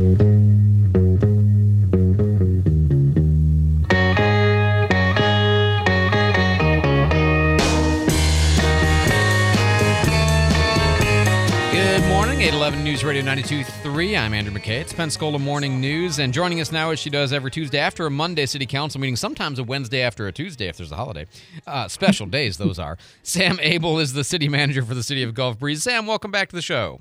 Good morning, 811 News Radio 92.3. I'm Andrew McKay. It's Pensacola Morning News. And joining us now, as she does every Tuesday after a Monday City Council meeting, sometimes a Wednesday after a Tuesday if there's a holiday. Uh, special days, those are. Sam Abell is the city manager for the city of Gulf Breeze. Sam, welcome back to the show.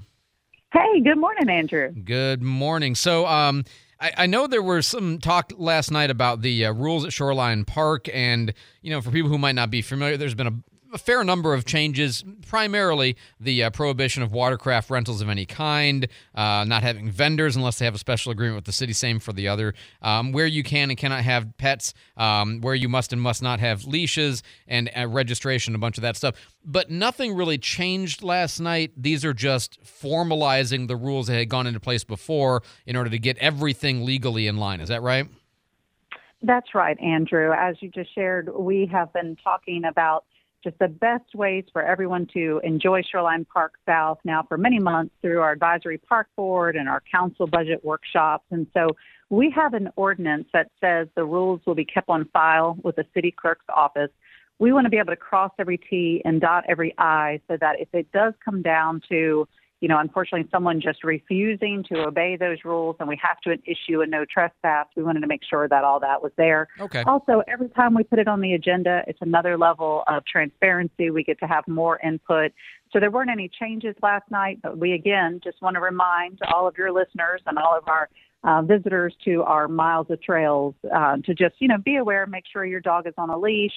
Hey, good morning, Andrew. Good morning. So, um, I, I know there was some talk last night about the uh, rules at Shoreline Park, and you know, for people who might not be familiar, there's been a, a fair number of changes. Primarily, the uh, prohibition of watercraft rentals of any kind, uh, not having vendors unless they have a special agreement with the city. Same for the other. Um, where you can and cannot have pets, um, where you must and must not have leashes, and uh, registration, a bunch of that stuff. But nothing really changed last night. These are just formalizing the rules that had gone into place before in order to get everything legally in line. Is that right? That's right, Andrew. As you just shared, we have been talking about just the best ways for everyone to enjoy Shoreline Park South now for many months through our advisory park board and our council budget workshops. And so we have an ordinance that says the rules will be kept on file with the city clerk's office. We want to be able to cross every T and dot every I so that if it does come down to you know, unfortunately, someone just refusing to obey those rules, and we have to issue a no trespass. We wanted to make sure that all that was there. Okay. Also, every time we put it on the agenda, it's another level of transparency. We get to have more input. So there weren't any changes last night, but we again just want to remind all of your listeners and all of our uh, visitors to our miles of trails uh, to just, you know, be aware, make sure your dog is on a leash,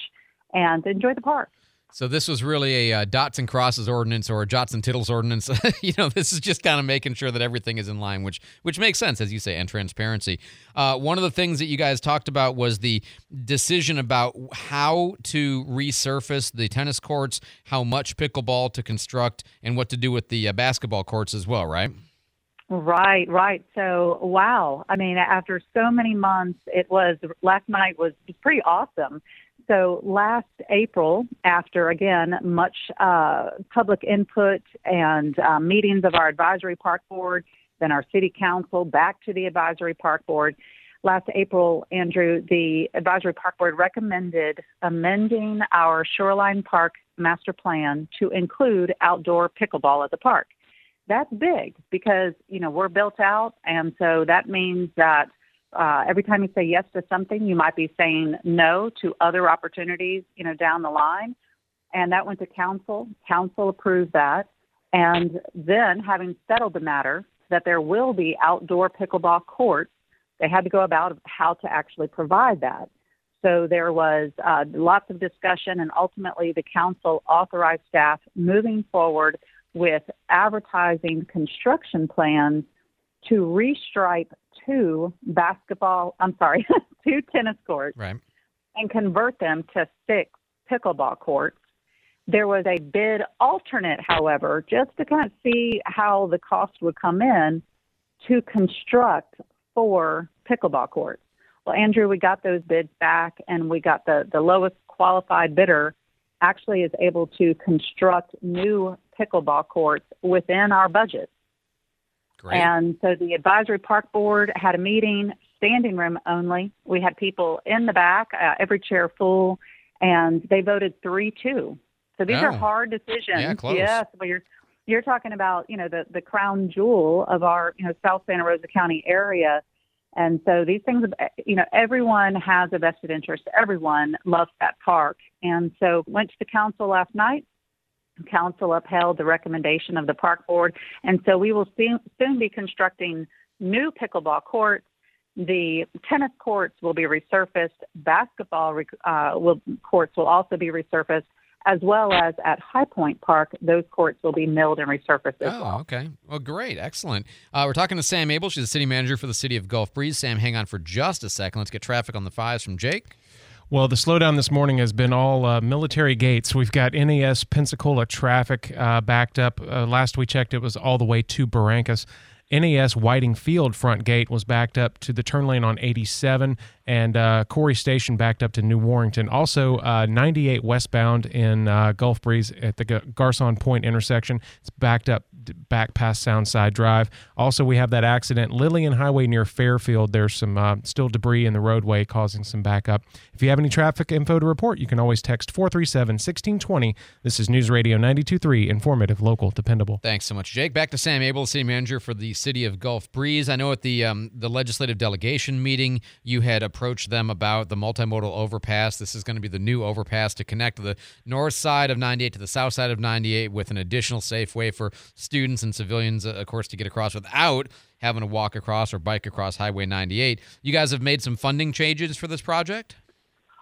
and enjoy the park. So this was really a uh, dots and crosses ordinance or a jots and tittles ordinance. you know, this is just kind of making sure that everything is in line, which which makes sense as you say, and transparency. Uh, one of the things that you guys talked about was the decision about how to resurface the tennis courts, how much pickleball to construct, and what to do with the uh, basketball courts as well, right? Right, right. So, wow. I mean, after so many months, it was last night was pretty awesome. So last April, after again much uh, public input and uh, meetings of our advisory park board, then our city council back to the advisory park board. Last April, Andrew, the advisory park board recommended amending our shoreline park master plan to include outdoor pickleball at the park. That's big because you know we're built out, and so that means that uh, every time you say yes to something, you might be saying no to other opportunities, you know, down the line. And that went to council. Council approved that. And then, having settled the matter that there will be outdoor pickleball courts, they had to go about how to actually provide that. So there was uh, lots of discussion, and ultimately the council authorized staff moving forward with advertising construction plans to restripe two basketball, I'm sorry, two tennis courts Right. and convert them to six pickleball courts. There was a bid alternate, however, just to kind of see how the cost would come in to construct four pickleball courts. Well, Andrew, we got those bids back and we got the, the lowest qualified bidder actually is able to construct new pickleball courts within our budget. Great. And so the advisory park board had a meeting, standing room only. We had people in the back, uh, every chair full, and they voted three two. So these are Oh. hard decisions. Yeah, close. Yes, but you're you're talking about you know the the crown jewel of our you know South Santa Rosa County area. And so these things, you know, everyone has a vested interest. Everyone loves that park. And so went to the council last night. Council upheld the recommendation of the park board, and so we will soon, be constructing new pickleball courts. The tennis courts will be resurfaced. Basketball uh, will, courts will also be resurfaced, as well as at High Point Park, those courts will be milled and resurfaced Oh, well. okay. Well, great. Excellent. Uh, we're talking to Sam Abell. She's the city manager for the city of Gulf Breeze. Sam, hang on for just a second. Let's get traffic on the fives from Jake. Well, the slowdown this morning has been all uh, military gates. We've got NAS Pensacola traffic uh, backed up. Uh, last we checked, it was all the way to Barrancas. NAS Whiting Field front gate was backed up to the turn lane on 87, and uh, Corry Station backed up to New Warrington. Also, uh, 98 westbound in uh, Gulf Breeze at the G- Garcon Point intersection. It's backed up back past Soundside Drive. Also, we have that accident Lillian Highway near Fairfield. There's some uh, still debris in the roadway causing some backup. If you have any traffic info to report, you can always text 437 1620. This is News Radio 923, informative, local, dependable. Thanks so much, Jake. Back to Sam Abell, city manager for the city of Gulf Breeze. I know at the um, the legislative delegation meeting, you had approached them about the multimodal overpass. This is going to be the new overpass to connect the north side of 98 to the south side of 98 with an additional safe way for students and civilians, uh, of course, to get across without having to walk across or bike across Highway 98. You guys have made some funding changes for this project?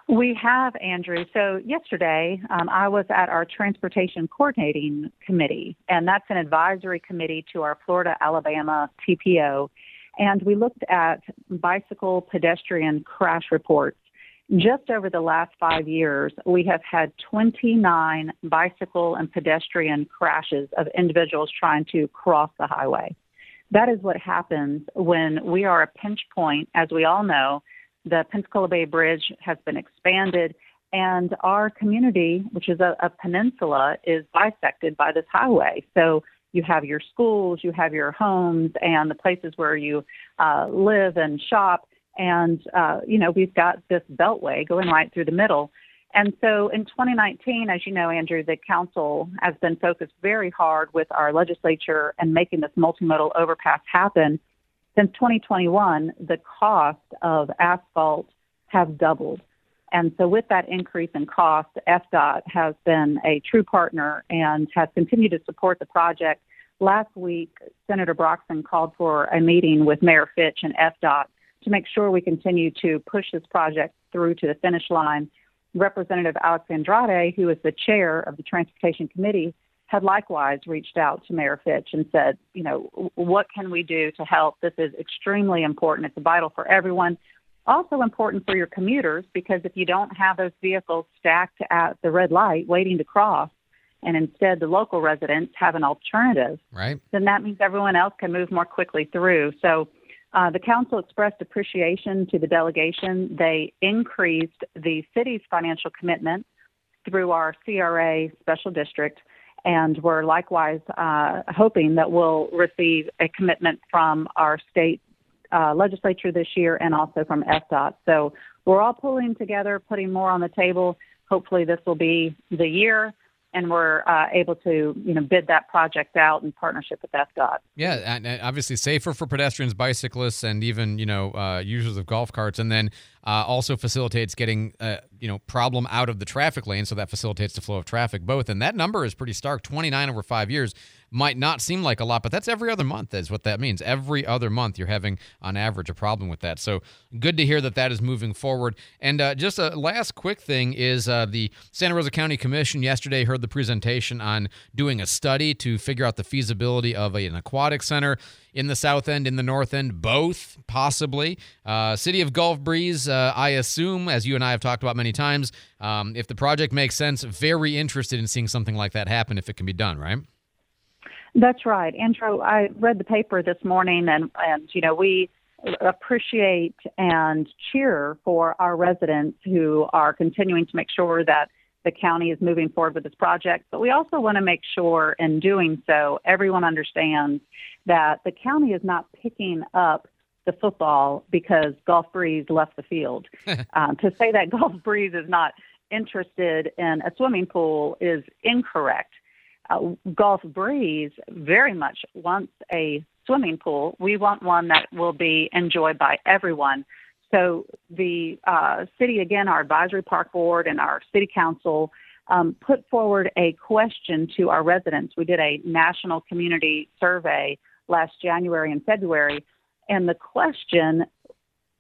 We have, Andrew. So, yesterday um, I was at our Transportation Coordinating Committee, and that's an advisory committee to our Florida Alabama TPO. And we looked at bicycle pedestrian crash reports. Just over the last five years, we have had 29 bicycle and pedestrian crashes of individuals trying to cross the highway. That is what happens when we are a pinch point, as we all know. The Pensacola Bay Bridge has been expanded, and our community, which is a, a peninsula, is bisected by this highway. So you have your schools, you have your homes, and the places where you uh, live and shop. And, uh, you know, we've got this beltway going right through the middle. And so in 2019, as you know, Andrew, the council has been focused very hard with our legislature and making this multimodal overpass happen. Since 2021, the cost of asphalt has doubled. And so, with that increase in cost, FDOT has been a true partner and has continued to support the project. Last week, Senator Broxson called for a meeting with Mayor Fitch and FDOT to make sure we continue to push this project through to the finish line. Representative Alex Andrade, who is the chair of the Transportation Committee, had likewise reached out to Mayor Fitch and said, you know, what can we do to help? This is extremely important. It's vital for everyone. Also important for your commuters because if you don't have those vehicles stacked at the red light waiting to cross, and instead the local residents have an alternative, right? Then that means everyone else can move more quickly through. So uh, the council expressed appreciation to the delegation. They increased the city's financial commitment through our CRA special district, and we're likewise uh, hoping that we'll receive a commitment from our state uh, legislature this year and also from FDOT. So we're all pulling together, putting more on the table. Hopefully, this will be the year and we're uh, able to you know bid that project out in partnership with FDOT. Yeah, and obviously safer for pedestrians, bicyclists, and even you know uh, users of golf carts, and then uh, also facilitates getting uh, you know problem out of the traffic lane, so that facilitates the flow of traffic both. And that number is pretty stark. Twenty nine over five years might not seem like a lot, but that's every other month is what that means. Every other month you're having on average a problem with that. So good to hear that that is moving forward. And uh, just a last quick thing is uh, the Santa Rosa County Commission yesterday heard the presentation on doing a study to figure out the feasibility of a, an aquatic center in the south end, in the north end, both possibly. Uh, City of Gulf Breeze, uh, I assume, as you and I have talked about many times, um, if the project makes sense, very interested in seeing something like that happen if it can be done, right? That's right, Andrew. I read the paper this morning, and and you know we appreciate and cheer for our residents who are continuing to make sure that the county is moving forward with this project. But we also want to make sure in doing so, everyone understands that the county is not picking up the football because Gulf Breeze left the field. um, to say that Gulf Breeze is not interested in a swimming pool is incorrect. Uh, Gulf Breeze very much wants a swimming pool. We want one that will be enjoyed by everyone. So the uh, city, again, our advisory park board and our city council um, put forward a question to our residents. We did a national community survey last January and February, and the question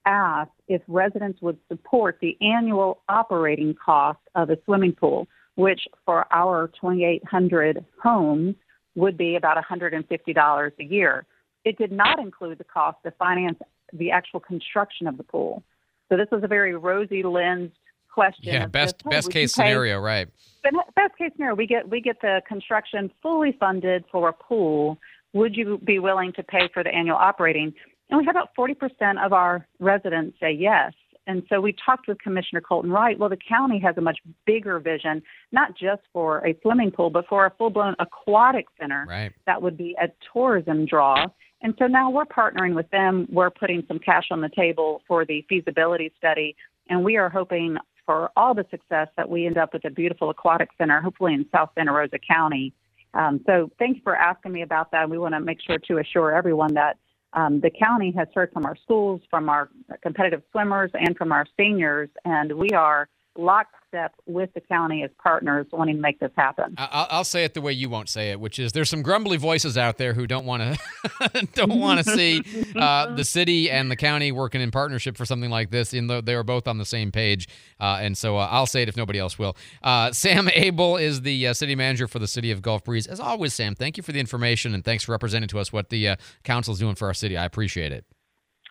asked if residents would support the annual operating cost of a swimming pool, which for our 2,800 homes would be about $150 a year. It did not include the cost to finance the actual construction of the pool. So this was a very rosy lensed question. Yeah, best just, hey, best case scenario, right? Best case scenario, we get we get the construction fully funded for a pool would you be willing to pay for the annual operating? And we had about 40% of our residents say yes. And so we talked with Commissioner Colten Wright. Well, the county has a much bigger vision, not just for a swimming pool, but for a full blown aquatic center Right. that would be a tourism draw. And so now we're partnering with them. We're putting some cash on the table for the feasibility study, and we are hoping for all the success that we end up with a beautiful aquatic center, hopefully in South Santa Rosa County. Um, so thanks for asking me about that. We want to make sure to assure everyone that um, the county has heard from our schools, from our competitive swimmers, and from our seniors, and we are lockstep with the county as partners wanting to make this happen. I'll, I'll say it the way you won't say it, which is there's some grumbly voices out there who don't want to don't want to see uh, the city and the county working in partnership for something like this, even though they are both on the same page. Uh, and so uh, I'll say it if nobody else will. Uh, Sam Abell is the uh, city manager for the city of Gulf Breeze. As always, Sam, thank you for the information and thanks for representing to us what the uh, council is doing for our city. I appreciate it.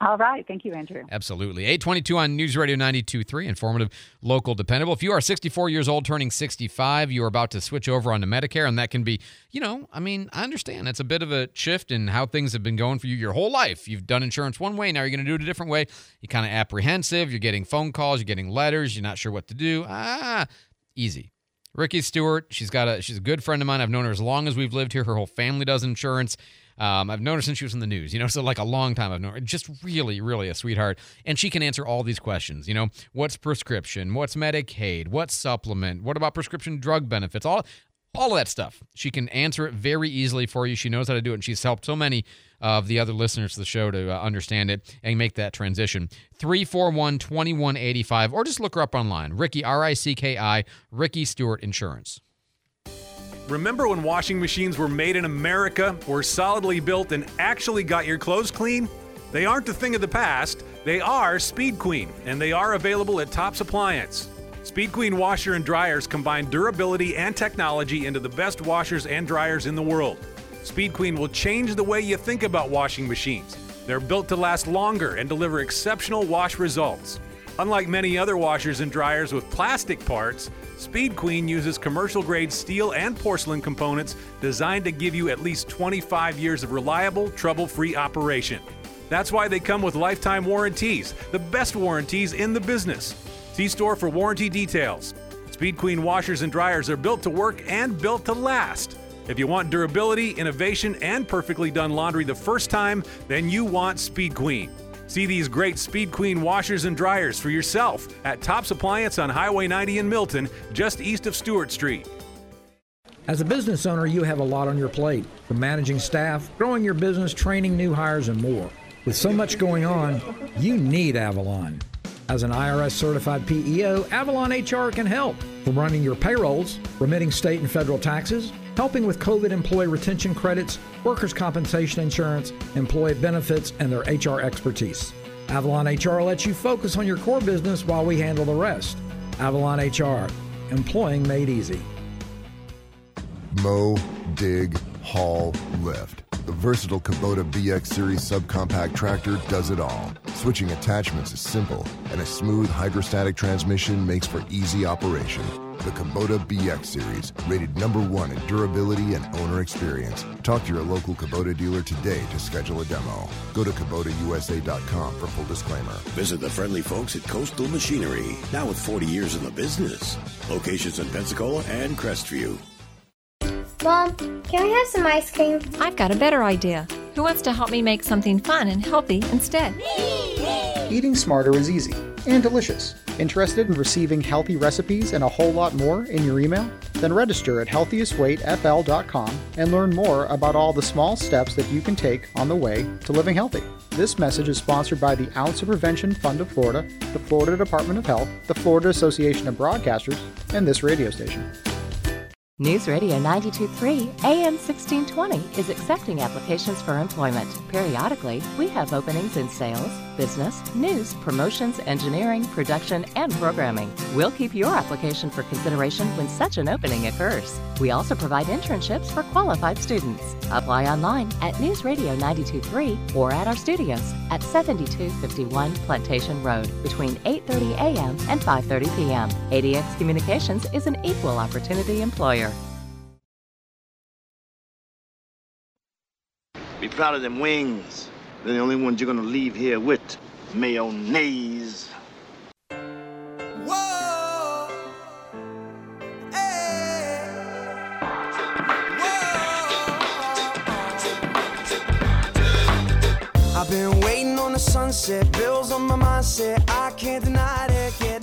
All right. Thank you, Andrew. Absolutely. 822 on News Radio 92.3, informative, local, dependable. If you are 64 years old, turning 65, you are about to switch over onto Medicare, and that can be, you know, I mean, I understand. It's a bit of a shift in how things have been going for you your whole life. You've done insurance one way, now you're going to do it a different way. You're kind of apprehensive. You're getting phone calls, you're getting letters, you're not sure what to do. Ah, easy. Ricki Stewart, she's got a she's a good friend of mine. I've known her as long as we've lived here. Her whole family does insurance. Um, I've known her since she was in the news, you know, so like a long time I've known her. Just really, really a sweetheart. And she can answer all these questions, you know, what's prescription? What's Medicaid? What's supplement? What about prescription drug benefits? All all of that stuff. She can answer it very easily for you. She knows how to do it, and she's helped so many of the other listeners to the show to uh, understand it and make that transition. 341 2185, or just look her up online. Ricki, R I C K I, Ricki Stewart Insurance. Remember when washing machines were made in America, were solidly built, and actually got your clothes clean? They aren't a thing of the past. They are Speed Queen, and they are available at Tops Appliance. Speed Queen washer and dryers combine durability and technology into the best washers and dryers in the world. Speed Queen will change the way you think about washing machines. They're built to last longer and deliver exceptional wash results. Unlike many other washers and dryers with plastic parts, Speed Queen uses commercial grade steel and porcelain components designed to give you at least 25 years of reliable, trouble free operation. That's why they come with lifetime warranties, the best warranties in the business. See store for warranty details. Speed Queen washers and dryers are built to work and built to last. If you want durability, innovation, and perfectly done laundry the first time, then you want Speed Queen. See these great Speed Queen washers and dryers for yourself at Tops Appliance on Highway 90 in Milton, just east of Stewart Street. As a business owner, you have a lot on your plate from managing staff, growing your business, training new hires, and more. With so much going on, you need Avalon. As an IRS certified PEO, Avalon HR can help from running your payrolls, remitting state and federal taxes, helping with COVID employee retention credits, workers' compensation insurance, employee benefits, and their HR expertise. Avalon HR lets you focus on your core business while we handle the rest. Avalon HR, employing made easy. Mow, dig, haul, lift. The versatile Kubota BX Series subcompact tractor does it all. Switching attachments is simple, and a smooth hydrostatic transmission makes for easy operation. The Kubota BX Series, rated number one in durability and owner experience. Talk to your local Kubota dealer today to schedule a demo. Go to KubotaUSA.com for full disclaimer. Visit the friendly folks at Coastal Machinery, now with 40 years in the business. Locations in Pensacola and Crestview. Mom, can we have some ice cream? I've got a better idea. Who wants to help me make something fun and healthy instead? Eating smarter is easy and delicious. Interested in receiving healthy recipes and a whole lot more in your email? Then register at healthiestweightfl.com and learn more about all the small steps that you can take on the way to living healthy. This message is sponsored by the Ounce of Prevention Fund of Florida, the Florida Department of Health, the Florida Association of Broadcasters, and this radio station. News Radio 923 AM 1620 is accepting applications for employment. Periodically, we have openings in sales, business, news, promotions, engineering, production, and programming. We'll keep your application for consideration when such an opening occurs. We also provide internships for qualified students. Apply online at News Radio 923 or at our studios at 7251 Plantation Road between 8:30 a.m. and 5:30 p.m. ADX Communications is an equal opportunity employer. Be proud of them wings. They're the only ones you're gonna leave here with. Mayonnaise. Eh. I've been waiting on the sunset, bills on my mindset. I can't deny it. Get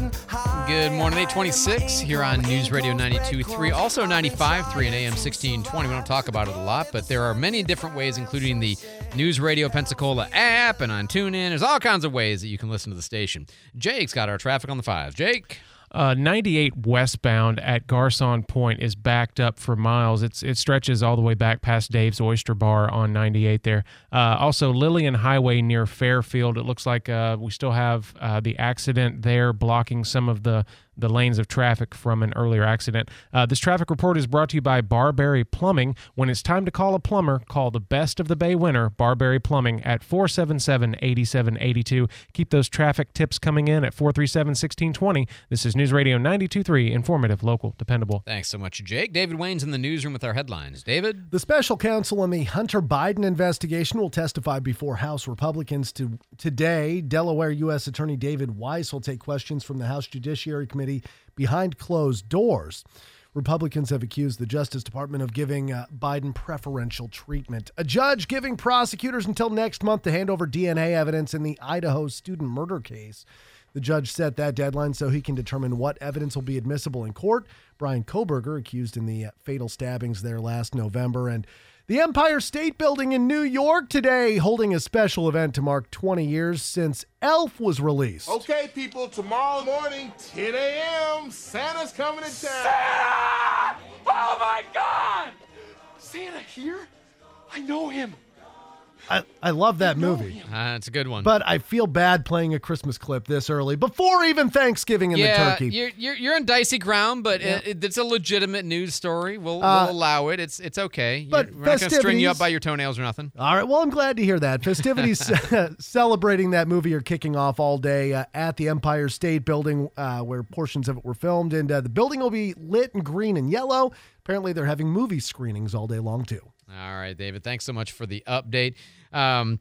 Good morning, 826 here on News Radio 92.3, also 95.3 and AM 1620. We don't talk about it a lot, but there are many different ways, including the News Radio Pensacola app and on TuneIn. There's all kinds of ways that you can listen to the station. Jake's got our traffic on the fives. Jake? Uh, 98 westbound at Garcon Point is backed up for miles. It's it stretches all the way back past Dave's Oyster Bar on 98 there. Uh, also, Lillian Highway near Fairfield. It looks like uh, we still have uh, the accident there blocking some of the the lanes of traffic from an earlier accident. Uh, this traffic report is brought to you by Barberry Plumbing. When it's time to call a plumber, call the best of the Bay winner, Barberry Plumbing, at 477 8782. Keep those traffic tips coming in at 437 1620. This is News Radio 923, informative, local, dependable. Thanks so much, Jake. David Wayne's in the newsroom with our headlines. David? The special counsel in the Hunter Biden investigation will testify before House Republicans to, today. Delaware U.S. Attorney David Weiss will take questions from the House Judiciary Committee behind closed doors. Republicans have accused the Justice Department of giving uh, Biden preferential treatment. A judge giving prosecutors until next month to hand over DNA evidence in the Idaho student murder case. The judge set that deadline so he can determine what evidence will be admissible in court. Bryan Kohberger, accused in the uh, fatal stabbings there last November, and the Empire State Building in New York today holding a special event to mark 20 years since Elf was released. Okay, people, tomorrow morning, 10 a.m., Santa's coming to town. Santa! Oh my God! Santa here? I know him. I, I love that movie. Uh, it's a good one. But I feel bad playing a Christmas clip this early before even Thanksgiving and yeah, the turkey. You're, you're, you're on dicey ground, but Yeah. it, it's a legitimate news story. We'll, Uh, we'll allow it. It's it's okay. You're- but we're not going to string you up by your toenails or nothing. All right, well, I'm glad to hear that. Festivities celebrating that movie are kicking off all day uh, at the Empire State Building, uh, where portions of it were filmed. And uh, the building will be lit in green and yellow. Apparently, they're having movie screenings all day long, too. All right, David. Thanks so much for the update. Um,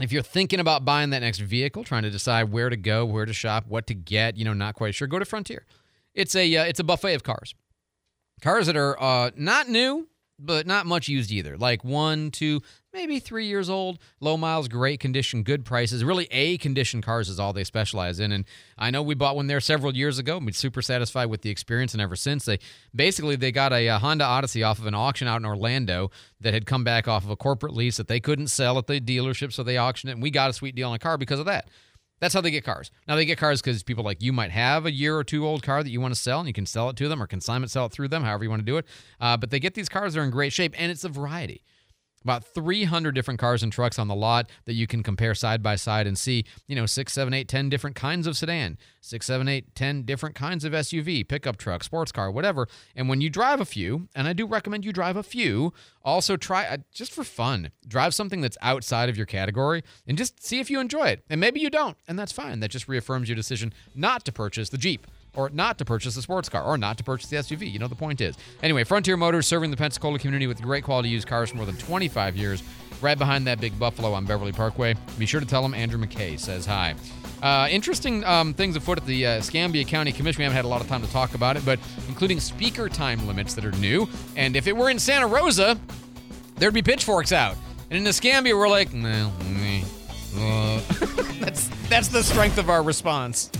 if you're thinking about buying that next vehicle, trying to decide where to go, where to shop, what to get, you know, not quite sure, go to Frontier. It's a uh, it's a buffet of cars. Cars that are uh, not new, but not much used either. Like one, two, maybe three years old, low miles, great condition, good prices. Really, A condition cars is all they specialize in. And I know we bought one there several years ago. We're super satisfied with the experience, and ever since they basically they got a, uh Honda Odyssey off of an auction out in Orlando that had come back off of a corporate lease that they couldn't sell at the dealership, so they auctioned it, and we got a sweet deal on a car because of that. That's how they get cars. Now they get cars because people like you might have a year or two old car that you want to sell, and you can sell it to them or consignment sell it through them, however you want to do it. Uh, but they get these cars they're in great shape, and it's a variety. About 300 different cars and trucks on the lot that you can compare side by side and see, you know, six, seven, eight, 10 different kinds of sedan, six, seven, eight, 10 different kinds of SUV, pickup truck, sports car, whatever. And when you drive a few, and I do recommend you drive a few, also try, uh, just for fun, drive something that's outside of your category and just see if you enjoy it. And maybe you don't, and that's fine. That just reaffirms your decision not to purchase the Jeep or not to purchase a sports car, or not to purchase the SUV. You know the point is. Anyway, Frontier Motors serving the Pensacola community with great quality used cars for more than 25 years, right behind that big Buffalo on Beverly Parkway. Be sure to tell them Andrew McKay says hi. Uh, interesting um, things afoot at the uh, Scambia County Commission. We haven't had a lot of time to talk about it, but including speaker time limits that are new. And if it were in Santa Rosa, there'd be pitchforks out. And in the Scambia, we're like, meh, uh." that's that's the strength of our response.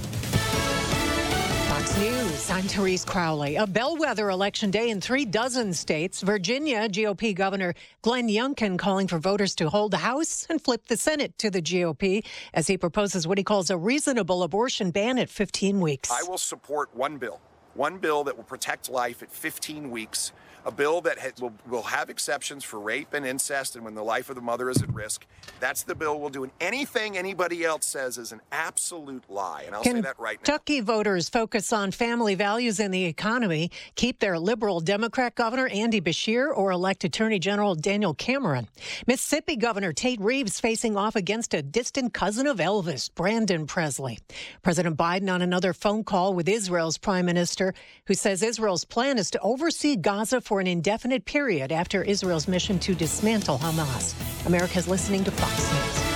News. I'm Therese Crowley. A bellwether election day in three dozen states. Virginia GOP Governor Glenn Youngkin calling for voters to hold the House and flip the Senate to the GOP as he proposes what he calls a reasonable abortion ban at 15 weeks. I will support one bill, one bill that will protect life at 15 weeks, a bill that ha- will, will have exceptions for rape and incest and when the life of the mother is at risk. That's the bill we'll do. And anything anybody else says is an absolute lie. And I'll say that right now. Kentucky voters focus on family values and the economy, keep their liberal Democrat governor Andy Beshear or elect Attorney General Daniel Cameron. Mississippi Governor Tate Reeves facing off against a distant cousin of Elvis, Brandon Presley. President Biden on another phone call with Israel's prime minister, who says Israel's plan is to oversee Gaza for an indefinite period after Israel's mission to dismantle Hamas. America's listening to Fox News.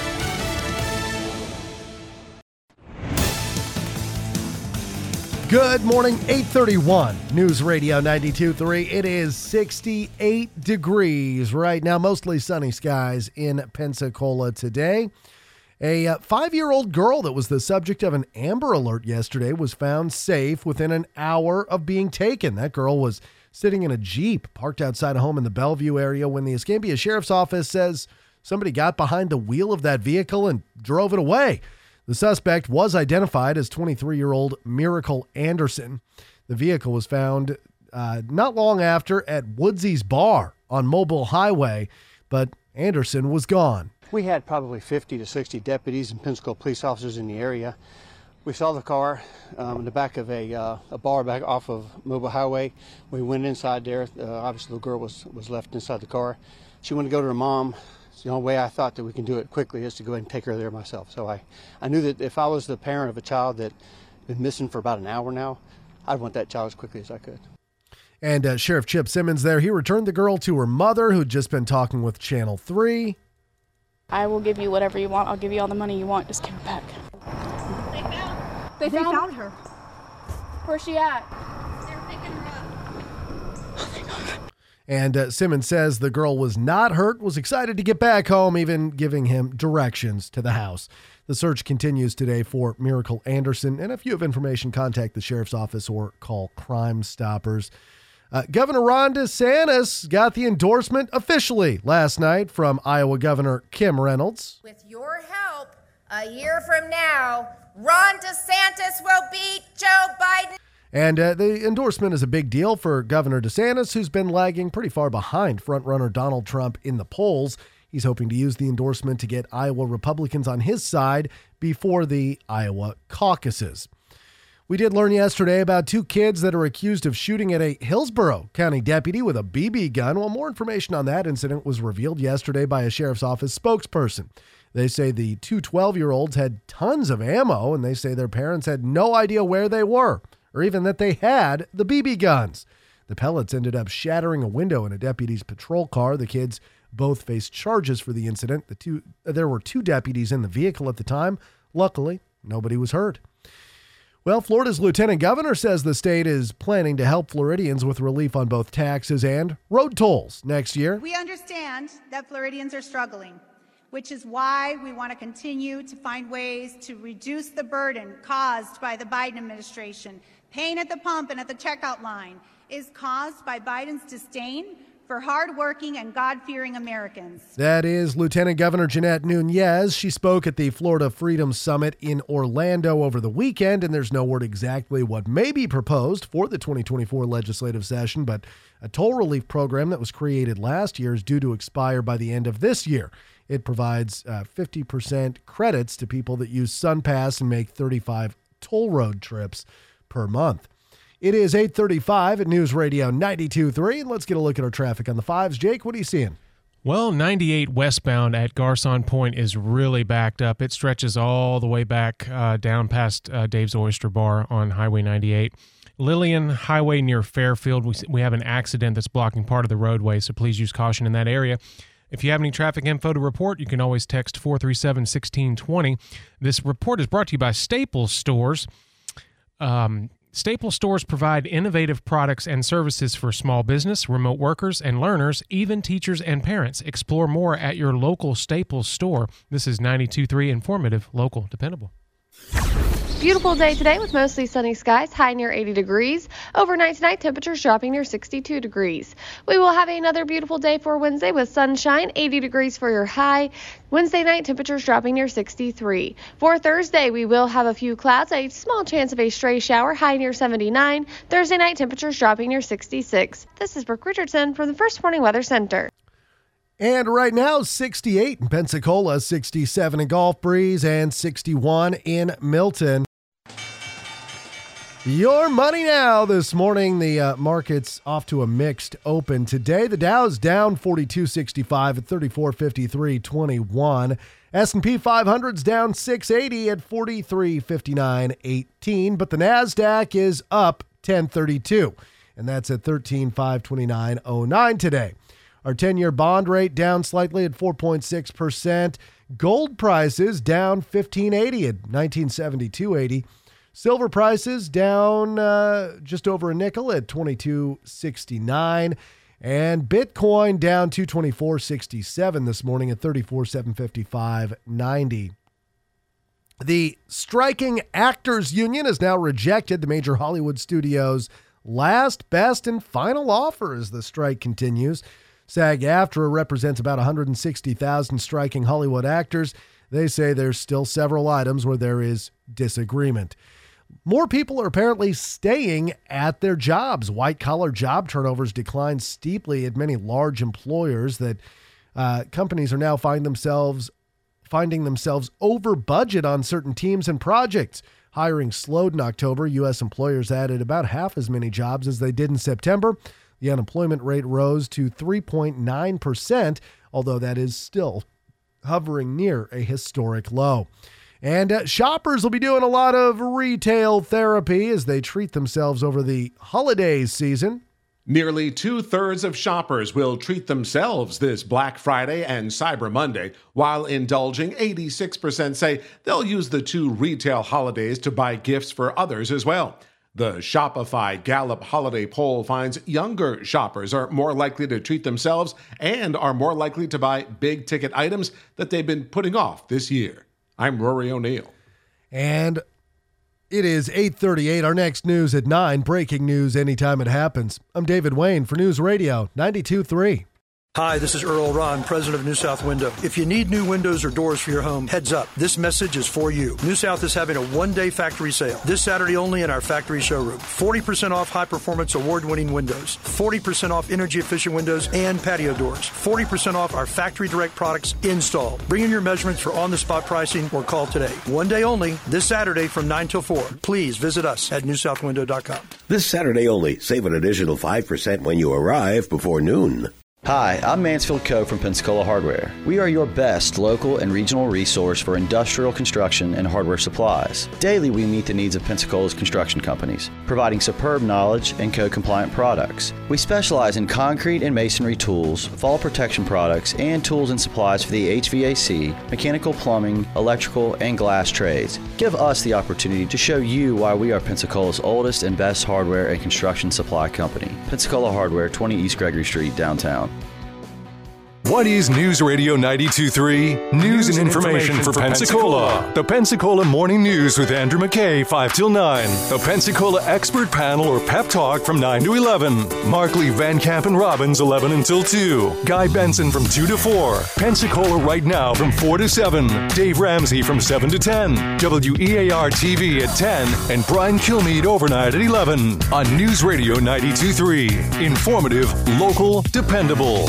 Good morning, 831 News Radio 92.3. It is 68 degrees right now, mostly sunny skies in Pensacola today. A uh, five year old girl that was the subject of an Amber Alert yesterday was found safe within an hour of being taken. That girl was sitting in a Jeep parked outside a home in the Bellevue area when the Escambia Sheriff's Office says somebody got behind the wheel of that vehicle and drove it away. The suspect was identified as 23 year old Miracle Anderson. The vehicle was found uh, not long after at Woodsy's Bar on Mobile Highway, but Anderson was gone. We had probably 50 to 60 deputies and Pensacola police officers in the area. We saw the car um, in the back of a, uh, a bar back off of Mobile Highway. We went inside there. Uh, obviously, the girl was, was left inside the car. She wanted to go to her mom. It's the only way I thought that we can do it quickly is to go ahead and take her there myself. So I, I knew that if I was the parent of a child that been missing for about an hour now, I'd want that child as quickly as I could. And uh, Sheriff Chip Simmons there, he returned the girl to her mother, who'd just been talking with Channel 3. I will give you whatever you want. I'll give you all the money you want. Just give it back. They found, her. Where's she at? They're picking her up. Oh my God. And uh, Simmons says the girl was not hurt, was excited to get back home, even giving him directions to the house. The search continues today for Miracle Anderson. And if you have information, contact the sheriff's office or call Crime Stoppers. Uh, Governor Ron DeSantis got the endorsement officially last night from Iowa Governor Kim Reynolds. With your help, a year from now, Ron DeSantis will beat Joe Biden. And uh, the endorsement is a big deal for Governor DeSantis, who's been lagging pretty far behind frontrunner Donald Trump in the polls. He's hoping to use the endorsement to get Iowa Republicans on his side before the Iowa caucuses. We did learn yesterday about two kids that are accused of shooting at a Hillsborough County deputy with a BB gun. Well, more information on that incident was revealed yesterday by a sheriff's office spokesperson. They say the two 12 year olds had tons of ammo, and they say their parents had no idea where they were or even that they had the BB guns. The pellets ended up shattering a window in a deputy's patrol car. The kids both faced charges for the incident. The two there were two deputies in the vehicle at the time. Luckily, nobody was hurt. Well, Florida's lieutenant governor says the state is planning to help Floridians with relief on both taxes and road tolls next year. We understand that Floridians are struggling, which is why we want to continue to find ways to reduce the burden caused by the Biden administration. Pain at the pump and at the checkout line is caused by Biden's disdain for hardworking and God fearing Americans. That is Lieutenant Governor Jeanette Nunez. She spoke at the Florida Freedom Summit in Orlando over the weekend, and there's no word exactly what may be proposed for the 2024 legislative session, but a toll relief program that was created last year is due to expire by the end of this year. It provides uh, 50% credits to people that use SunPass and make 35 toll road trips per month. It is 835 at News Radio 92.3, and let's get a look at our traffic on the fives. Jake, what are you seeing? Well, 98 westbound at Garcon Point is really backed up. It stretches all the way back uh, down past uh, Dave's Oyster Bar on Highway 98. Lillian Highway near Fairfield, we, we have an accident that's blocking part of the roadway, so please use caution in that area. If you have any traffic info to report, you can always text 437 1620. This report is brought to you by Staples Stores. Um, Staples stores provide innovative products and services for small business, remote workers, and learners, even teachers and parents. Explore more at your local Staples store. This is 923 Informative, Local, Dependable. Beautiful day today with mostly sunny skies, high near 80 degrees. Overnight tonight, temperatures dropping near 62 degrees. We will have another beautiful day for Wednesday with sunshine, 80 degrees for your high. Wednesday night, temperatures dropping near 63. For Thursday, we will have a few clouds, a small chance of a stray shower, high near 79. Thursday night, temperatures dropping near 66. This is Brooke Richardson from the First Morning Weather Center. And right now, 68 in Pensacola, 67 in Gulf Breeze, and 61 in Milton. Your money now this morning. The uh, market's off to a mixed open today. The Dow's down 42.65 at 34.53.21. S&P 500's down 680 at 43.59.18. But the Nasdaq is up 1032, and that's at 13.529.09 today. Our 10-year bond rate down slightly at 4.6%. Gold prices down 1580 at 1972.80. Silver prices down uh, just over a nickel at 22.69 and Bitcoin down 224.67 this morning at 34.755.90. The striking actors union has now rejected the major Hollywood studios' last, best, and final offer as the strike continues. SAG AFTRA represents about 160,000 striking Hollywood actors. They say there's still several items where there is disagreement. More people are apparently staying at their jobs. White collar job turnovers declined steeply at many large employers that uh, companies are now finding themselves finding themselves over budget on certain teams and projects. Hiring slowed in October. U.S. employers added about half as many jobs as they did in September. The unemployment rate rose to 3.9%, although that is still hovering near a historic low. And uh, shoppers will be doing a lot of retail therapy as they treat themselves over the holidays season. Nearly two thirds of shoppers will treat themselves this Black Friday and Cyber Monday, while indulging, 86% say they'll use the two retail holidays to buy gifts for others as well. The Shopify Gallup holiday poll finds younger shoppers are more likely to treat themselves and are more likely to buy big ticket items that they've been putting off this year. I'm Rory O'Neill. And it is 8:38. Our next news at 9. Breaking news anytime it happens. I'm David Wayne for News Radio 92.3. Hi, this is Earl Ron, president of New South Window. If you need new windows or doors for your home, heads up. This message is for you. New South is having a one day factory sale this Saturday only in our factory showroom. 40% off high performance award winning windows, 40% off energy efficient windows and patio doors, 40% off our factory direct products installed. Bring in your measurements for on the spot pricing or call today. One day only this Saturday from 9 till 4. Please visit us at newsouthwindow.com. This Saturday only, save an additional 5% when you arrive before noon. Hi, I'm Mansfield Coe from Pensacola Hardware. We are your best local and regional resource for industrial construction and hardware supplies. Daily, we meet the needs of Pensacola's construction companies, providing superb knowledge and code compliant products. We specialize in concrete and masonry tools, fall protection products, and tools and supplies for the HVAC, mechanical plumbing, electrical, and glass trades. Give us the opportunity to show you why we are Pensacola's oldest and best hardware and construction supply company. Pensacola Hardware, 20 East Gregory Street, downtown. What is News Radio 92.3? News, and information, for Pensacola. The Pensacola Morning News with Andrew McKay, 5 till 9. The Pensacola Expert Panel or Pep Talk from 9 to 11. Markley, Van Camp, and Robbins, 11 until 2. Guy Benson from 2 to 4. Pensacola Right Now from 4 to 7. Dave Ramsey from 7 to 10. WEAR TV at 10. And Brian Kilmeade overnight at 11. On News Radio 92.3. Informative, local, dependable.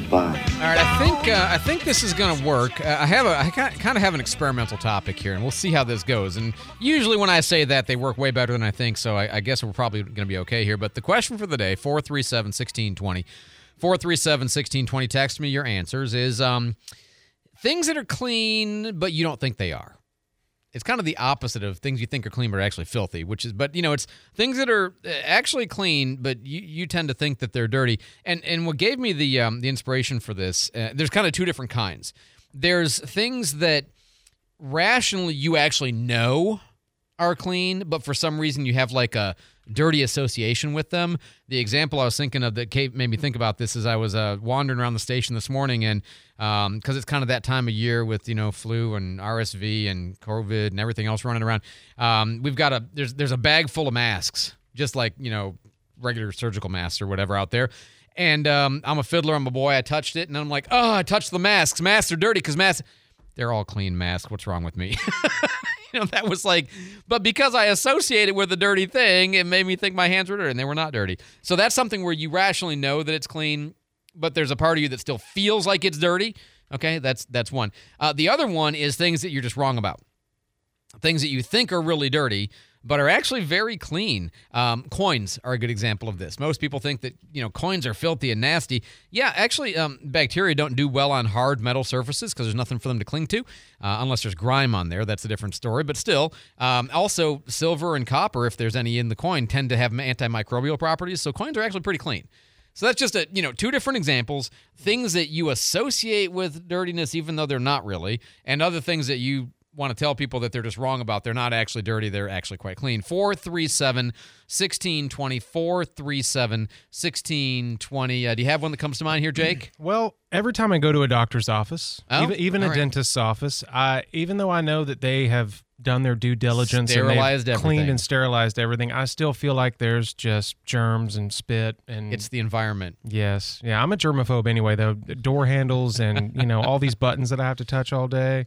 Goodbye. All right, I think uh, I think this is going to work. Uh, I have a I kind of have an experimental topic here, and we'll see how this goes. And usually, when I say that, they work way better than I think. So I, I guess we're probably going to be okay here. But the question for the day: four three seven sixteen twenty. 437 1620. Text me your answers. Is um, things that are clean, but you don't think they are. It's kind of the opposite of things you think are clean but are actually filthy, which is, but you know, it's things that are uh, actually clean, but you, you tend to think that they're dirty. And and what gave me the um, the inspiration for this, uh, there's kind of two different kinds. There's things that rationally you actually know are clean, but for some reason you have like a dirty association with them. The example I was thinking of that Kate made me think about this is I was uh, wandering around the station this morning and because um, it's kind of that time of year with you know flu and RSV and COVID and everything else running around. Um, we've got a there's there's a bag full of masks, just like you know regular surgical masks or whatever out there. And um, I'm a fiddler. I'm a boy. I touched it, and I'm like, oh, I touched the masks. Masks are dirty because masks. They're all clean masks. What's wrong with me? you know, that was like, but because I associated with a dirty thing, it made me think my hands were dirty, and they were not dirty. So that's something where you rationally know that it's clean, but there's a part of you that still feels like it's dirty. Okay, that's that's one. Uh, the other one is things that you're just wrong about, things that you think are really dirty, but are actually very clean. Um, coins are a good example of this. Most people think that you know coins are filthy and nasty. Yeah, actually, um, bacteria don't do well on hard metal surfaces because there's nothing for them to cling to, uh, unless there's grime on there. That's a different story. But still, um, also silver and copper, if there's any in the coin, tend to have antimicrobial properties. So coins are actually pretty clean. So that's just a you know two different examples, things that you associate with dirtiness even though they're not really, and other things that you want to tell people that they're just wrong about. They're not actually dirty, they're actually quite clean. 437 1620 437 1620. Uh, do you have one that comes to mind here, Jake? Well, every time I go to a doctor's office, Oh, even, even a right. dentist's office, I, even though I know that they have done their due diligence Sterilized and cleaned everything. and sterilized everything, I still feel like there's just germs and spit and It's the environment. Yes. Yeah, I'm a germaphobe anyway though. Door handles and, you know, all these buttons that I have to touch all day.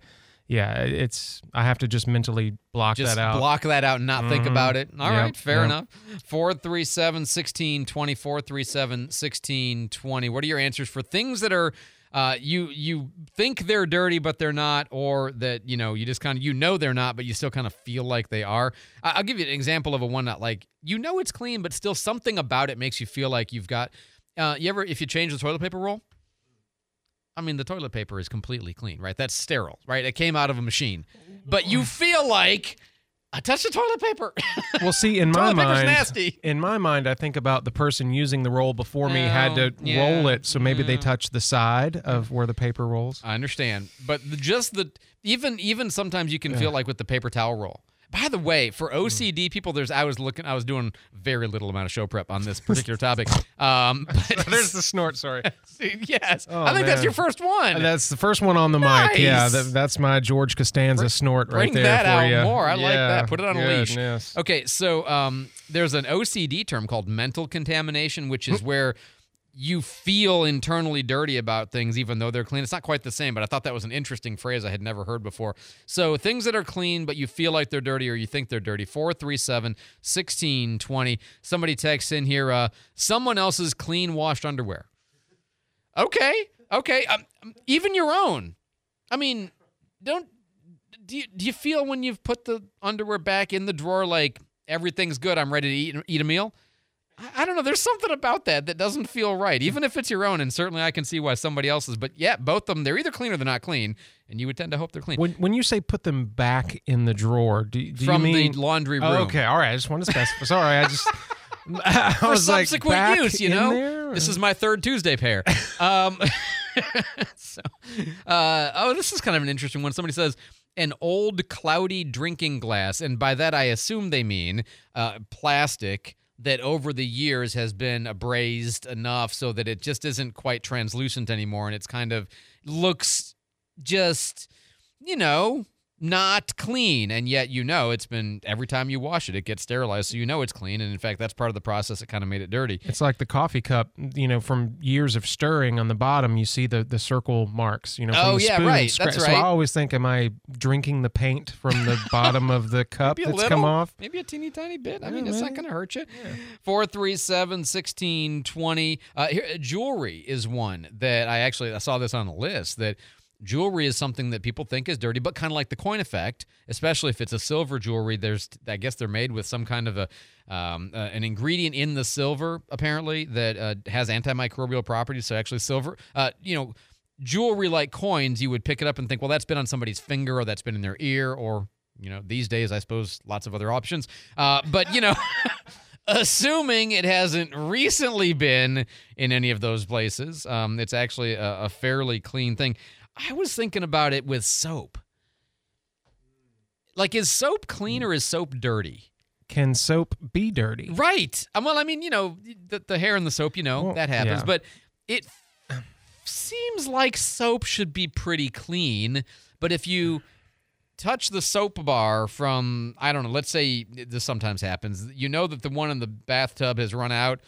Yeah, it's I have to just mentally block Just that out. block that out and not think Mhm. about it. All right, Yep, fair yep. enough. 437 1620, 437 1620. What are your answers for things that are uh, you you think they're dirty but they're not, or that you know you just kind of you know they're not, but you still kind of feel like they are. I- I'll give you an example of a one that like you know it's clean, but still something about it makes you feel like you've got. Uh, you ever if you change the toilet paper roll? I mean, the toilet paper is completely clean, right? That's sterile, right? It came out of a machine, but you feel like I touched the toilet paper. Well, see, in my mind, nasty. in my mind, I think about the person using the roll before me had to yeah, roll it, so maybe they mm. touched the side of where the paper rolls. I understand, but the, just the even even sometimes you can feel like with the paper towel roll. By the way, for Mm. OCD people, there's I was looking, I was doing very little amount of show prep on this particular topic. Um, but There's the snort. Sorry. yes, Oh, I think that's your first one. That's the first one on the mic. Yeah, that, that's my George Costanza snort right there. Bring that out you. more. I like that. Put it on a leash. goodness. Okay, so um, there's an OCD term called mental contamination, which is where you feel internally dirty about things even though they're clean. It's not quite the same, but I thought that was an interesting phrase I had never heard before. So things that are clean but you feel like they're dirty or you think they're dirty. 437 1620. Somebody texts in here uh, someone else's clean washed underwear. Okay. Okay. Um, even your own. I mean, don't do you, do you feel when you've put the underwear back in the drawer like everything's good, I'm ready to eat eat a meal? I, I don't know. There's something about that that doesn't feel right, even if it's your own. And certainly, I can see why somebody else's. But yeah, both of them, they're either clean or they're not clean, and you would tend to hope they're clean. When when you say put them back in the drawer, do, do From you the mean laundry Oh, room. okay, all right. I just want to specify. Sorry, I just I for was like, subsequent back use, you know. This is my third Tuesday pair. Um, so, uh, oh, this is kind of an interesting one. Somebody says an old cloudy drinking glass, and by that I assume they mean uh, plastic that over the years has been abrased enough so that it just isn't quite translucent anymore, and it's kind of looks just, you know. Not clean, and yet you know it's been every time you wash it, it gets sterilized, so you know it's clean. And in fact, that's part of the process that kind of made it dirty. It's like the coffee cup, you know, from years of stirring on the bottom, you see the, the circle marks, you know, from Oh, the yeah, spoon right. That's So right. I always think, am I drinking the paint from the bottom of the cup Maybe that's little, come off? Maybe a teeny tiny bit. I Yeah, mean, it's not going to hurt you. 437 1620. Uh, here, jewelry is one that I actually I saw this on a list that jewelry is something that people think is dirty, but kind of like the coin effect, especially if it's a silver jewelry. There's, I guess they're made with some kind of a um, uh, an ingredient in the silver apparently that uh, has antimicrobial properties. So actually, silver, uh, you know, jewelry like coins, you would pick it up and think, well, that's been on somebody's finger or that's been in their ear or you know, these days, I suppose lots of other options. Uh, but, you know, assuming it hasn't recently been in any of those places, um, it's actually a, a fairly clean thing. I was thinking about it with soap. Like, is soap clean or is soap dirty? Can soap be dirty? Right. Um, well, I mean, you know, the, the hair in the soap, you know, Well, that happens. yeah. But it seems like soap should be pretty clean. But if you touch the soap bar from, I don't know, let's say this sometimes happens, you know that the one in the bathtub has run out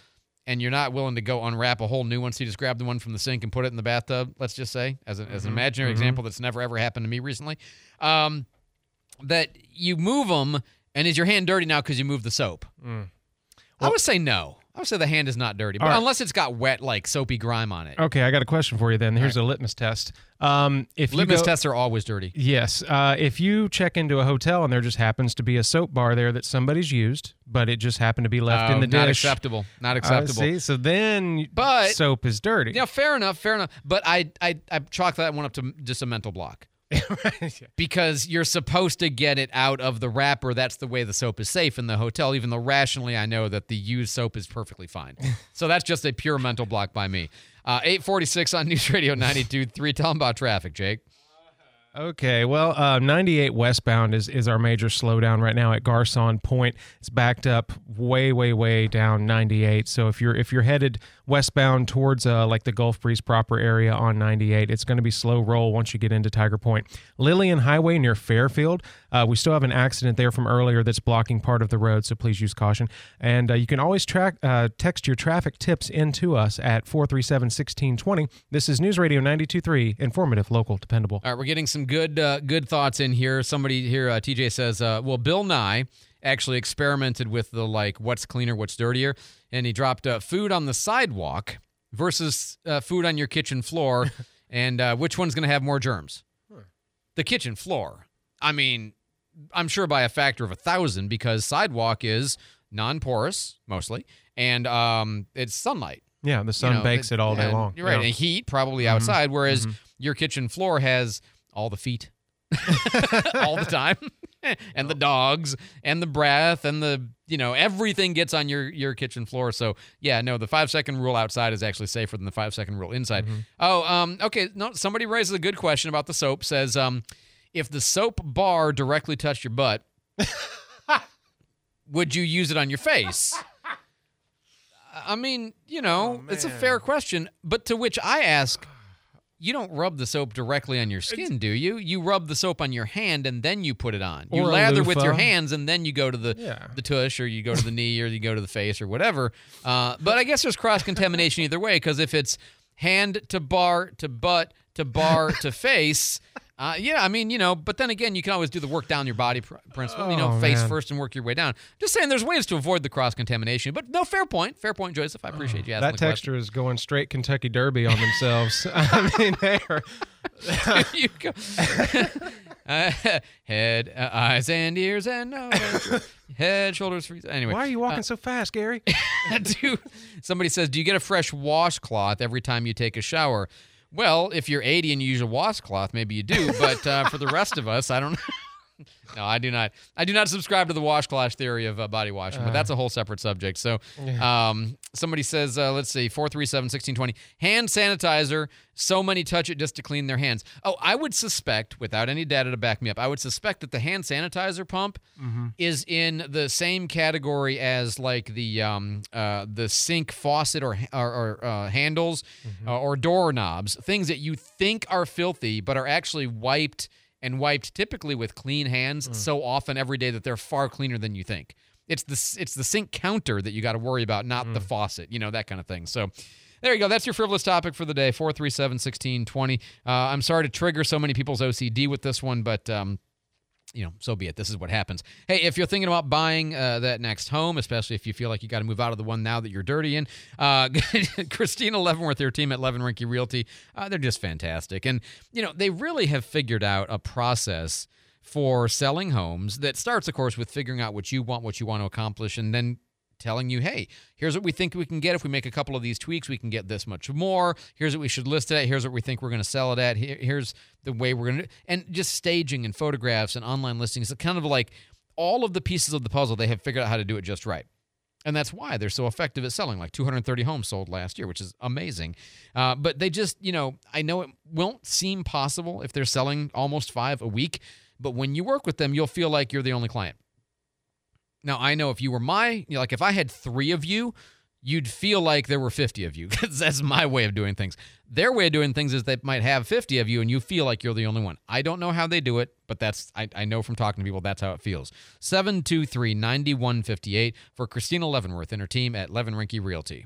and you're not willing to go unwrap a whole new one. So you just grab the one from the sink and put it in the bathtub, let's just say, as, a, as an Mhm, imaginary mhm. example that's never ever happened to me recently. Um, that you move them, and is your hand dirty now because you moved the soap? Mm. I would say no. I would say the hand is not dirty, but right. unless it's got wet, like soapy grime on it. Okay, I got a question for you then. Here's a litmus test. Um, if Litmus you go, tests are always dirty. Yes. Uh, if you check into a hotel and there just happens to be a soap bar there that somebody's used, but it just happened to be left Oh, in the not dish. acceptable. Not Uh, acceptable. see, so then But- soap is dirty. Yeah, fair enough, fair enough. But I, I, I chalk that one up to just a mental block. Because you're supposed to get it out of the wrapper. That's the way the soap is safe in the hotel, even though rationally I know that the used soap is perfectly fine. so that's just a pure mental block by me. Uh, 846 on News Radio 92.3. Tell them about traffic, Jake. Okay, well, uh, 98 westbound is, is our major slowdown right now at Garcon Point. It's backed up way, way, way down 98. So if you're if you're headed westbound towards uh, like the Gulf Breeze proper area on 98, it's going to be slow roll once you get into Tiger Point. Lillian Highway near Fairfield, uh, we still have an accident there from earlier that's blocking part of the road, so please use caution. And uh, you can always track uh, text your traffic tips into us at 437-1620. This is News Radio 92.3, informative, local, dependable. All right, we're getting some good uh, good thoughts in here. Somebody here, uh, TJ says, uh, well, Bill Nye actually experimented with the like what's cleaner, what's dirtier, and he dropped uh, food on the sidewalk versus uh, food on your kitchen floor, and uh, which one's going to have more germs? The kitchen floor. I mean, I'm sure by a factor of a thousand because sidewalk is non-porous mostly, and um, it's sunlight. Yeah, the sun bakes it all day long. You're right, Yeah. and heat probably Mhm, outside, whereas mhm. your kitchen floor has all the feet all the time, and the dogs, and the breath, and the you know everything gets on your your kitchen floor. So yeah, no, the five second rule outside is actually safer than the five second rule inside. Oh, um, okay. No, somebody raises a good question about the soap. Says, um, if the soap bar directly touched your butt, would you use it on your face? I mean, you know, it's a fair question, but to which I ask, you don't rub the soap directly on your skin, do you? You rub the soap on your hand and then you put it on. You lather with your hands and then you go to the Yeah. the tush or you go to the knee or you go to the face or whatever. Uh, but I guess there's cross contamination either way because if it's hand to bar to butt to bar to face. Uh, yeah, I mean, you know, but then again, you can always do the work down your body pr- principle. you know, Oh, face man. first and work your way down. Just saying, there's ways to avoid the cross contamination. But no, fair point, fair point, Joseph. I appreciate you asking That the question. texture is going straight Kentucky Derby on themselves. I mean, they are. you go. Uh, head, uh, eyes, and ears, and nose. head, shoulders, feet. Anyway, Why are you walking uh, so fast, Gary? do somebody says, "Do you get a fresh washcloth every time you take a shower?" Well, if you're 80 and you use a washcloth, maybe you do. But uh, for the rest of us, I don't. no, I do not. I do not subscribe to the washcloth theory of uh, body washing, but Uh. that's a whole separate subject. So, um, somebody says, uh, let's see, four three seven sixteen twenty hand sanitizer. So many touch it just to clean their hands. Oh, I would suspect, without any data to back me up, I would suspect that the hand sanitizer pump is in the same category as like the um, uh, the sink faucet or or, or uh, handles uh, or doorknobs, things that you think are filthy but are actually wiped and wiped typically with clean hands so often every day that they're far cleaner than you think. It's the it's the sink counter that you got to worry about, not the faucet. You know that kind of thing. So. There you go. That's your frivolous topic for the day. 437 1620. Uh, I'm sorry to trigger so many people's OCD with this one, but um, you know, so be it. This is what happens. Hey, if you're thinking about buying uh, that next home, especially if you feel like you got to move out of the one now that you're dirty in, uh, Christina Leavenworth, their team at Levin Rinke Realty, uh, they're just fantastic. And, you know, they really have figured out a process for selling homes that starts, of course, with figuring out what you want, what you want to accomplish, and then telling you, hey, here's what we think we can get. If we make a couple of these tweaks, we can get this much more. Here's what we should list it at. Here's what we think we're going to sell it at. Here, here's the way we're going to, and just staging and photographs and online listings. It's kind of like all of the pieces of the puzzle, they have figured out how to do it just right. And that's why they're so effective at selling. Like 230 homes sold last year, which is amazing. Uh, but they just, you know, I know it won't seem possible if they're selling almost five a week, but when you work with them, you'll feel like you're the only client. Now, I know if you were my, you know, like if I had three of you, you'd feel like there were 50 of you because that's my way of doing things. Their way of doing things is they might have 50 of you and you feel like you're the only one. I don't know how they do it, but that's, I, I know from talking to people, that's how it feels. 723 9158 for Christina Leavenworth and her team at Levin Rinke Realty.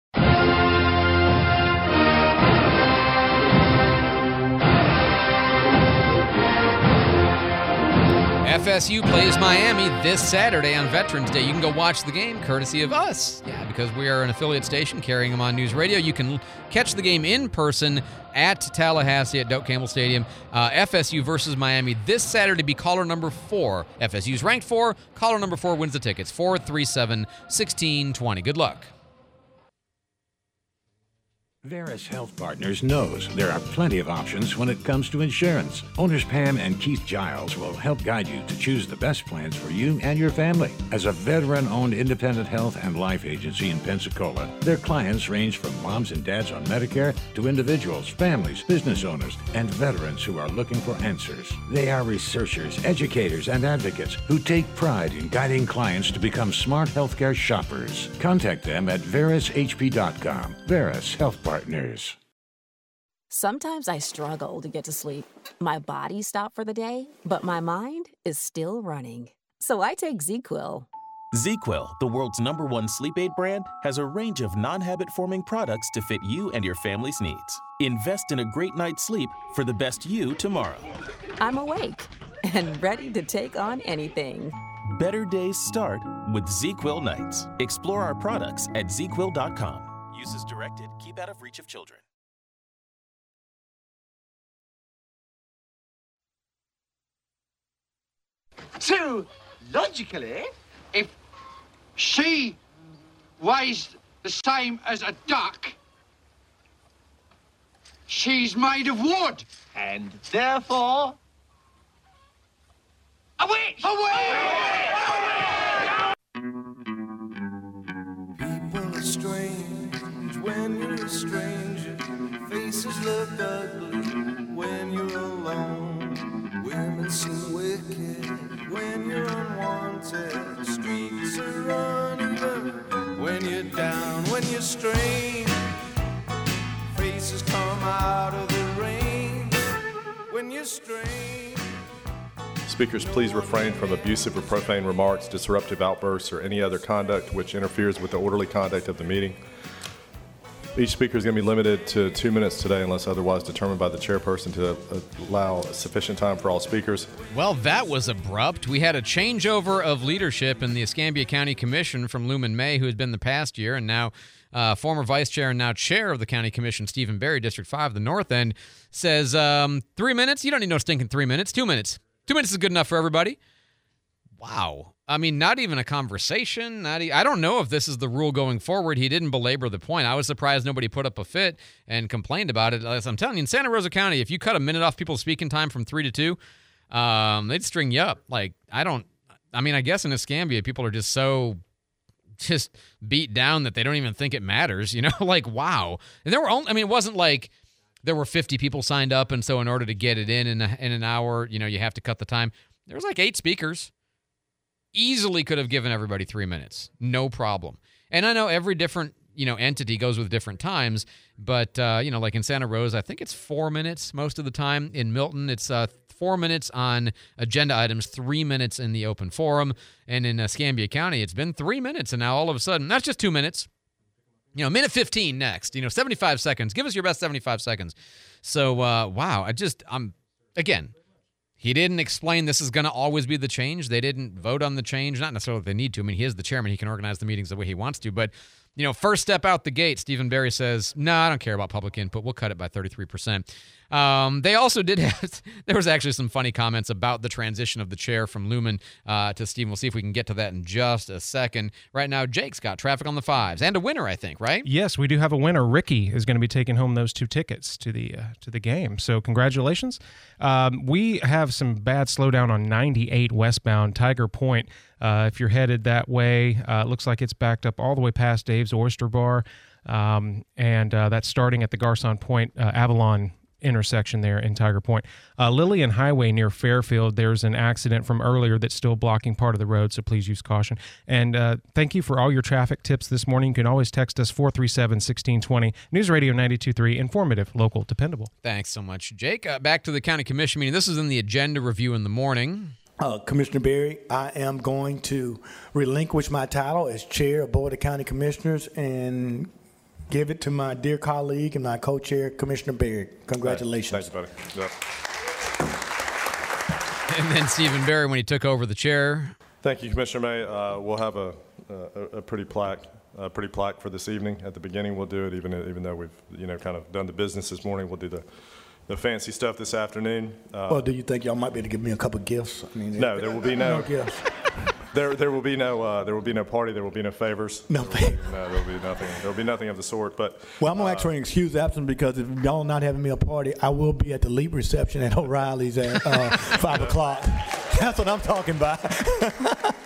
FSU plays Miami this Saturday on Veterans Day. You can go watch the game courtesy of us. Yeah, because we are an affiliate station carrying them on News Radio. You can catch the game in person at Tallahassee at Doak Campbell Stadium. Uh, FSU versus Miami this Saturday be caller number four. FSU's ranked four. Caller number four wins the tickets. 437 1620. Good luck. Veris Health Partners knows there are plenty of options when it comes to insurance. Owners Pam and Keith Giles will help guide you to choose the best plans for you and your family. As a veteran owned independent health and life agency in Pensacola, their clients range from moms and dads on Medicare to individuals, families, business owners, and veterans who are looking for answers. They are researchers, educators, and advocates who take pride in guiding clients to become smart healthcare shoppers. Contact them at verishp.com. Veris Health Partners. Sometimes I struggle to get to sleep. My body stopped for the day, but my mind is still running. So I take ZzzQuil. ZzzQuil, the world's number one sleep aid brand, has a range of non habit forming products to fit you and your family's needs. Invest in a great night's sleep for the best you tomorrow. I'm awake and ready to take on anything. Better days start with ZzzQuil nights. Explore our products at ZzzQuil.com. Use as directed. Keep out of reach of children. So, logically, if she weighs the same as a duck, she's made of wood. And therefore, a witch! A People when you're a stranger. Faces look ugly when you're alone. Women seem wicked when you're unwanted. Streets are uneven when you're down, when you're strange. Faces come out of the rain when you're strange. Speakers, please refrain from abusive or profane remarks, disruptive outbursts, or any other conduct which interferes with the orderly conduct of the meeting. Each speaker is going to be limited to two minutes today unless otherwise determined by the chairperson to uh, allow sufficient time for all speakers. Well, that was abrupt. We had a changeover of leadership in the Escambia County Commission from Lumon May, who had been the past year, and now uh, former vice chair and now chair of the county commission, Steven Barry, District 5, the North End, says um, three minutes? You don't need no stinking three minutes. Two minutes. Two minutes is good enough for everybody. Wow. I mean, not even a conversation. Not e- I don't know if this is the rule going forward. He didn't belabor the point. I was surprised nobody put up a fit and complained about it. As I'm telling you, in Santa Rosa County, if you cut a minute off people's speaking time from three to two, um, they'd string you up. Like, I don't, I mean, I guess in Escambia, people are just so just beat down that they don't even think it matters, you know? like, wow. And there were only, I mean, it wasn't like there were 50 people signed up. And so in order to get it in in, a, in an hour, you know, you have to cut the time. There was like eight speakers. Easily could have given everybody three minutes. No problem. And I know every different, you know, entity goes with different times, but, uh, you know, like in Santa Rosa, I think it's four minutes most of the time. In Milton, it's uh, four minutes on agenda items, three minutes in the open forum. And in Escambia County, it's been three minutes. And now all of a sudden, that's just two minutes. You know, minute 15 next, you know, 75 seconds. Give us your best 75 seconds. So, uh, wow, I just, I'm, again, he didn't explain this is going to always be the change. They didn't vote on the change. Not necessarily they need to. I mean, he is the chairman. He can organize the meetings the way he wants to. But, you know, first step out the gate, Steven Barry says, no, I don't care about public input. We'll cut it by 33%. Um, they also did have, there was actually some funny comments about the transition of the chair from Lumon uh, to Steven. We'll see if we can get to that in just a second. Right now, Jake's got traffic on the fives and a winner, I think, right? Yes, we do have a winner. Ricki is going to be taking home those two tickets to the uh, to the game. So congratulations. Um, we have some bad slowdown on 98 westbound Tiger Point. Uh, if you're headed that way, uh, it looks like it's backed up all the way past Dave's Oyster Bar. um, and uh, that's starting at the Garcon Point uh, Avalon intersection there in Tiger Point. Uh, Lillian Highway near Fairfield, there's an accident from earlier that's still blocking part of the road, so please use caution. And uh, thank you for all your traffic tips this morning. You can always text us 437 1620. News Radio 923, informative, local, dependable. Thanks so much, Jake. Uh, back to the county commission meeting. This is in the agenda review in the morning. Uh, Commissioner Barry, I am going to relinquish my title as chair of Board of County Commissioners and give it to my dear colleague and my co-chair, Commissioner Barry. Congratulations. Thanks, buddy. And then Steven Barry when he took over the chair. Thank you, Commissioner May. Uh, we'll have a, a, a pretty plaque, a pretty plaque for this evening. At the beginning, we'll do it, even even though we've you know kind of done the business this morning. We'll do the the fancy stuff this afternoon. Uh, Well, do you think y'all might be able to give me a couple gifts? I mean, no, there will be no. gifts. There, there will be no, uh, there will be no party. There will be no favors. No favors. No, there will be nothing. There will be nothing of the sort. But Well, I'm gonna ask for an excuse absent because if y'all not having me a party, I will be at the leap reception at O'Reilly's at uh, five o'clock. That's what I'm talking about.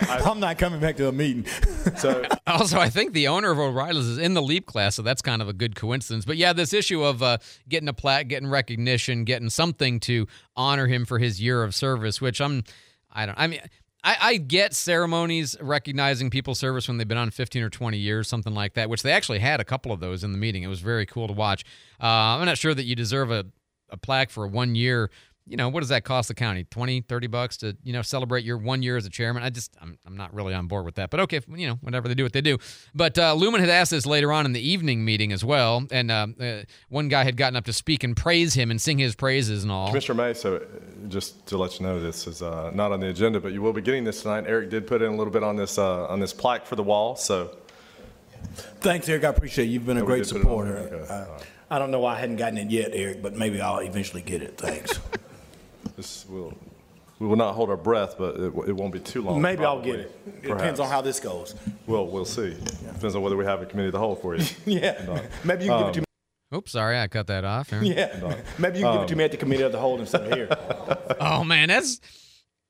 I'm not coming back to a meeting. So also, I think the owner of O'Reilly's is in the leap class, so that's kind of a good coincidence. But yeah, this issue of uh, getting a plaque, getting recognition, getting something to honor him for his year of service, which I'm, I don't, I mean. I, I get ceremonies recognizing people's service when they've been on 15 or 20 years, something like that, which they actually had a couple of those in the meeting. It was very cool to watch. Uh, I'm not sure that you deserve a, a plaque for one year you know, what does that cost the county? 20, 30 bucks to, you know, celebrate your one year as a chairman? I just, I'm, I'm not really on board with that. But okay, you know, whenever they do what they do. But uh, Lumon had asked this later on in the evening meeting as well. And uh, uh, one guy had gotten up to speak and praise him and sing his praises and all. Commissioner May, so uh, just to let you know, this is uh, not on the agenda, but you will be getting this tonight. Eric did put in a little bit on this uh, on this plaque for the wall, so. Thanks, Eric. I appreciate it. You've been a Yeah, great did put supporter. Okay. Uh, I don't know why I hadn't gotten it yet, Eric, but maybe I'll eventually get it. Thanks. This will, we will not hold our breath, but it, it won't be too long. Maybe I'll get it. It depends on how this goes. Well, we'll see. Depends on whether we have a committee of the whole for you. Yeah. Maybe you can give it to me. Oops, sorry, I cut that off. Aaron. Yeah. Maybe you can give it to me at the committee of the whole instead of here. Oh man, that's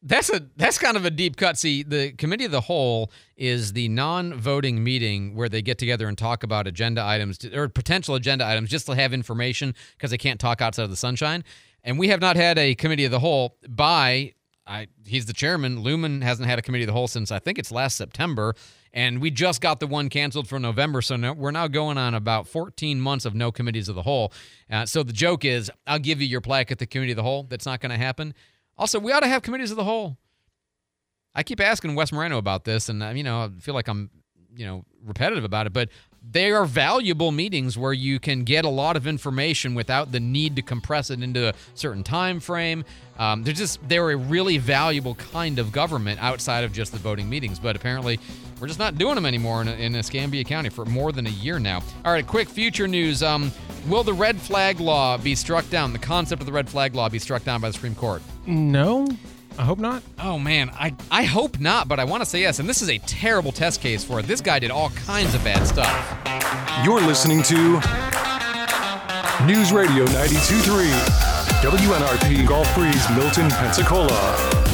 that's a that's kind of a deep cut. See, the committee of the whole is the non-voting meeting where they get together and talk about agenda items to, or potential agenda items just to have information because they can't talk outside of the sunshine. And we have not had a committee of the whole by I he's the chairman. Lumon hasn't had a committee of the whole since I think it's last September. And we just got the one canceled for November, so no, we're now going on about 14 months of no committees of the whole. Uh, so the joke is, I'll give you your plaque at the committee of the whole. That's not going to happen. Also, we ought to have committees of the whole. I keep asking Wes Moreno about this, and uh, you know, I feel like I'm, you know, repetitive about it, but they are valuable meetings where you can get a lot of information without the need to compress it into a certain time frame. Um, they're just they're a really valuable kind of government outside of just the voting meetings. But apparently, we're just not doing them anymore in, in Escambia County for more than a year now. All right, quick future news. Um, will the red flag law be struck down? The concept of the red flag law be struck down by the Supreme Court? No, I hope not. Oh man, I I hope not, but I want to say yes. And this is a terrible test case for it. This guy did all kinds of bad stuff. You're listening to News Radio 923, WNRP Gulf Breeze, Milton, Pensacola.